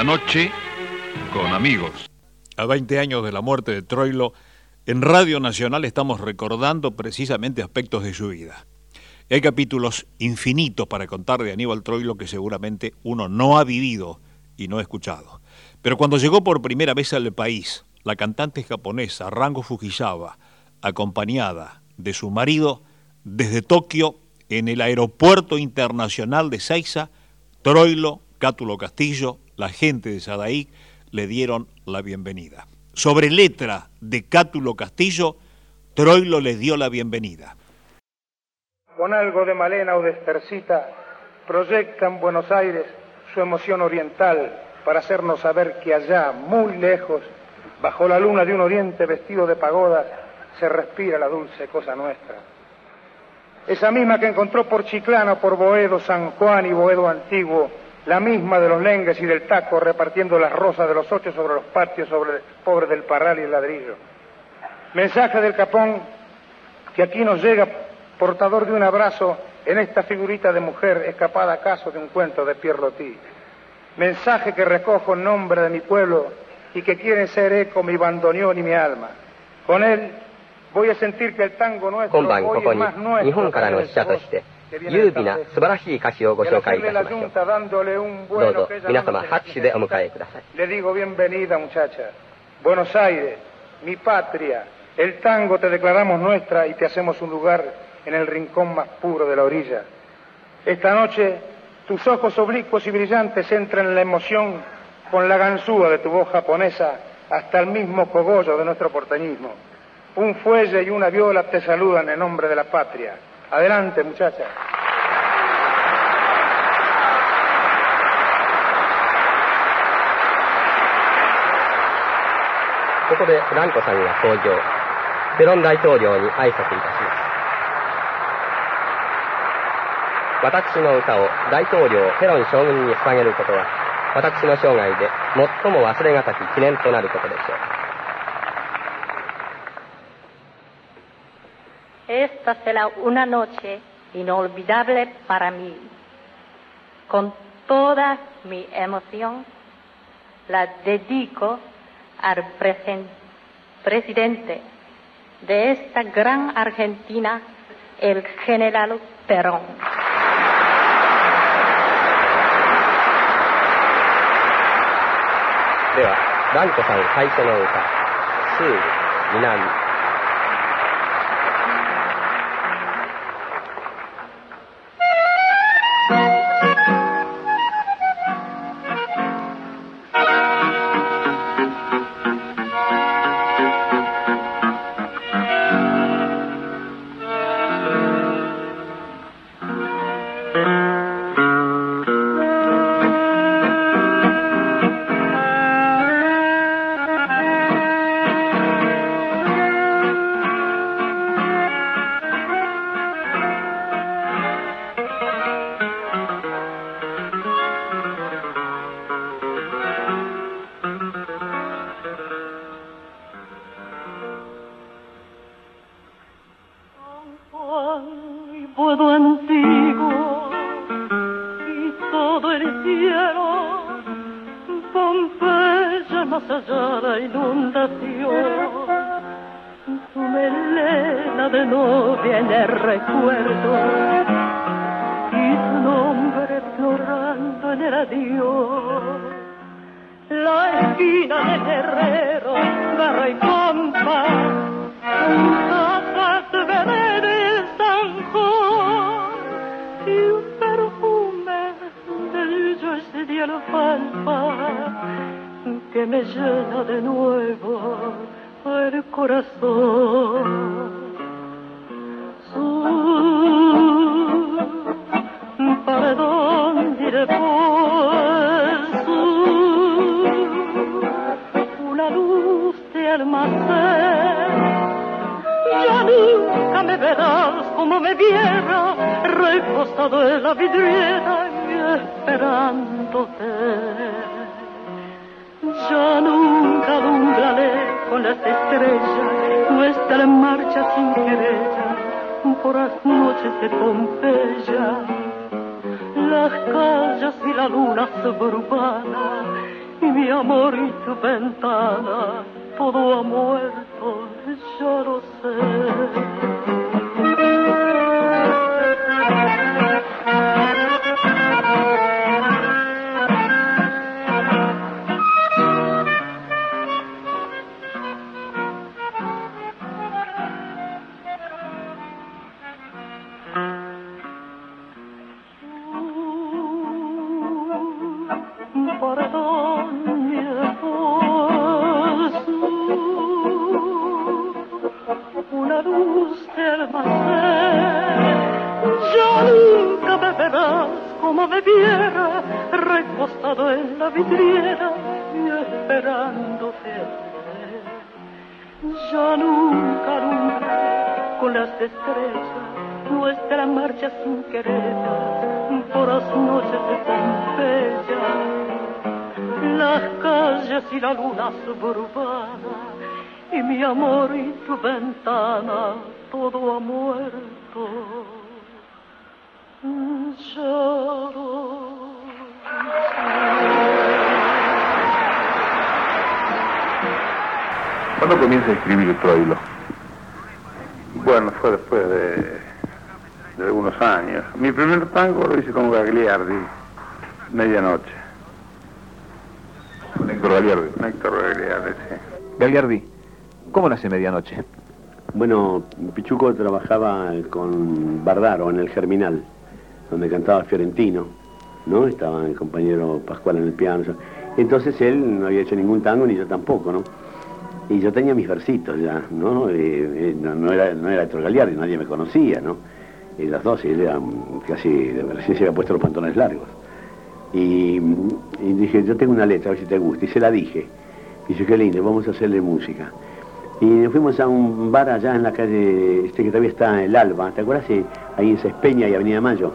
la noche con amigos. A 20 años de la muerte de Troilo, en Radio Nacional estamos recordando precisamente aspectos de su vida. Hay capítulos infinitos para contar de Aníbal Troilo que seguramente uno no ha vivido y no ha escuchado. Pero cuando llegó por primera vez al país, la cantante japonesa Rango Fujisawa, acompañada de su marido, desde Tokio, en el aeropuerto internacional de Seiza, Troilo, Cátulo Castillo, la gente de Sadaí le dieron la bienvenida. Sobre letra de Cátulo Castillo, Troilo les dio la bienvenida. Con algo de Malena o de Estercita, proyectan Buenos Aires su emoción oriental para hacernos saber que allá, muy lejos, bajo la luna de un oriente vestido de pagodas, se respira la dulce cosa nuestra. Esa misma que encontró por Chiclana, por Boedo, San Juan y Boedo Antiguo, la misma de los lengues y del taco repartiendo las rosas de los ocho sobre los patios, sobre el pobre del parral y el ladrillo. Mensaje del capón que aquí nos llega portador de un abrazo en esta figurita de mujer escapada acaso de un cuento de Pierre Loti. Mensaje que recojo en nombre de mi pueblo y que quiere ser eco mi bandoneón y mi alma. Con él voy a sentir que el tango nuestro hoy es más nuestro 優美な素晴らしい歌詞をご紹介いたしましょう。どうぞ皆様拍手でお迎えください。Le digo bienvenida muchacha. Buenos Aires, mi patria. El tango te declaramos nuestra y te hacemos un lugar en el rincón más puro de la orilla. Esta noche tus ojos oblicuos y brillantes entran en la emoción con la ganzúa de tu voz japonesa hasta el mismo cogollo de nuestro porteñismo. Un fuelle y una viola te saludan en nombre de la patria. Adelante, muchacha. ここでランコさんが登場。ペロン大統領に挨拶いたします。私の歌を大統領ペロン将軍に捧げることは、私の生涯で最も忘れがたき記念となることでしょう。Esta será una noche inolvidable para mí. Con toda mi emoción la dedico al presidente de esta gran Argentina, el general Perón. では、蘭子さん最初の歌、スール、南。 cielo, Pompeya más inundación, tu melena de novia en el recuerdo y tu nombre florando en el adiós, la esquina de Herrero, barra y alfalfa que me llena de nuevo el corazón. Sur, ¿para dónde iré por pues, sur? Una luz de almacén, ya nunca me verás como me viera recostado en la vidriera esperándote. Ya nunca alumbraré con las estrellas nuestra marcha sin querella por las noches de Pompeya. Las calles y la luna suburbana y mi amor y tu ventana, todo ha muerto, ya lo sé. Vidriera y esperándote. Ya nunca, nunca, con las estrellas, nuestra marcha sin querer, por las noches de Pompeya, las calles y la luna suburbana, y mi amor y tu ventana, todo ha muerto. ¿Cuándo comienza a escribir Troilo? Bueno, fue después de, de algunos años. Mi primer tango lo hice con Gagliardi, Medianoche. Con Héctor Gagliardi. Héctor Gagliardi, sí. Gagliardi, ¿cómo nace Medianoche? Bueno, Pichuco trabajaba con Bardaro en el Germinal, donde cantaba Fiorentino, ¿no? Estaba el compañero Pascual en el piano. Entonces él no había hecho ningún tango, ni yo tampoco, ¿no? Y yo tenía mis versitos ya, ¿no? Eh, eh, no, era, no era Galiardi, nadie me conocía, ¿no? Y las dos, él era casi, recién se había puesto los pantalones largos. Y, dije, yo tengo una letra, a ver si te gusta. Y se la dije. Y dije, qué lindo, vamos a hacerle música. Y nos fuimos a un bar allá en la calle, este que todavía está en el Alba, ¿te acuerdas? Ahí en Cespeña y Avenida Mayo.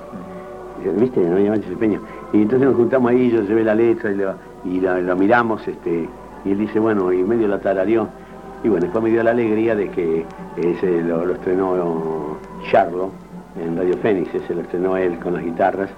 ¿Viste? En Avenida Mayo y Cespeña. Y entonces nos juntamos ahí, yo llevé la letra y, la, miramos, este, y él dice, bueno, y medio la tarareó. Y bueno, después me dio la alegría de que ese lo, estrenó Charlo en Radio Fénix, ese lo estrenó él con las guitarras.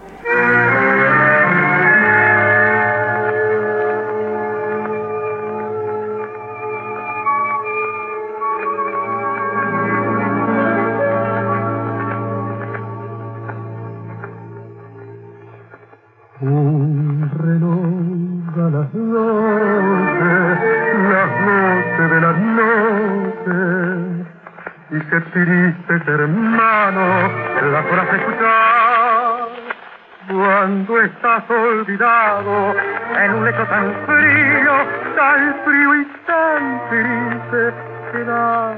En un lecho tan frío, tan frío y tan triste que la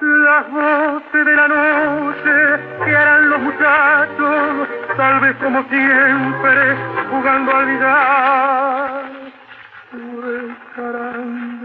Las voces de la noche que harán los muchachos, tal vez como siempre, jugando al billar. Estarán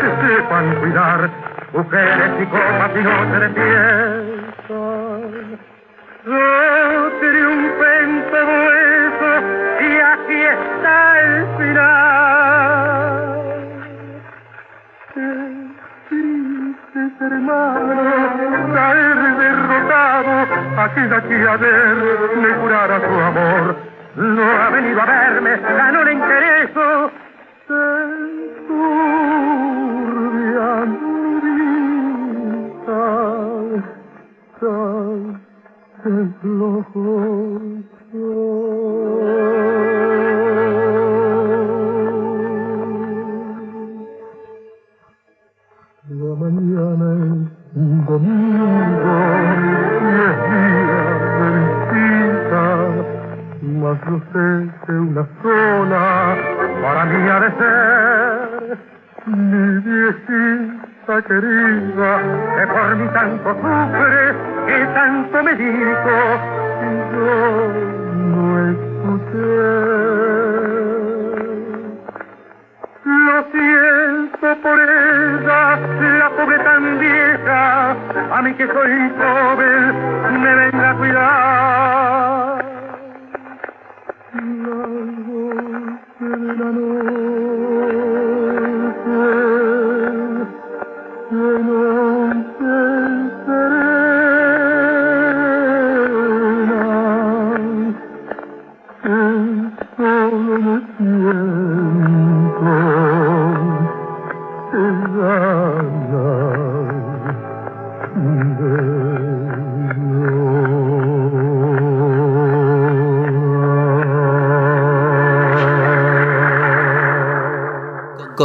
que sepan cuidar mujeres y copas y no se despiertan. Yo triunfé todo eso y aquí está el final. Qué triste hermano, caer derrotado, aquella que ayer me jurara su amor. No ha venido a verme, ya no le La mañana es un domingo, es día del mas yo sé que una zona para mí ha de ser mi viejita querida que por mi tanto sufre que tanto me dijo, yo no escuché. Lo siento por ella, la pobre tan vieja, a mí que soy joven, me venga a cuidar.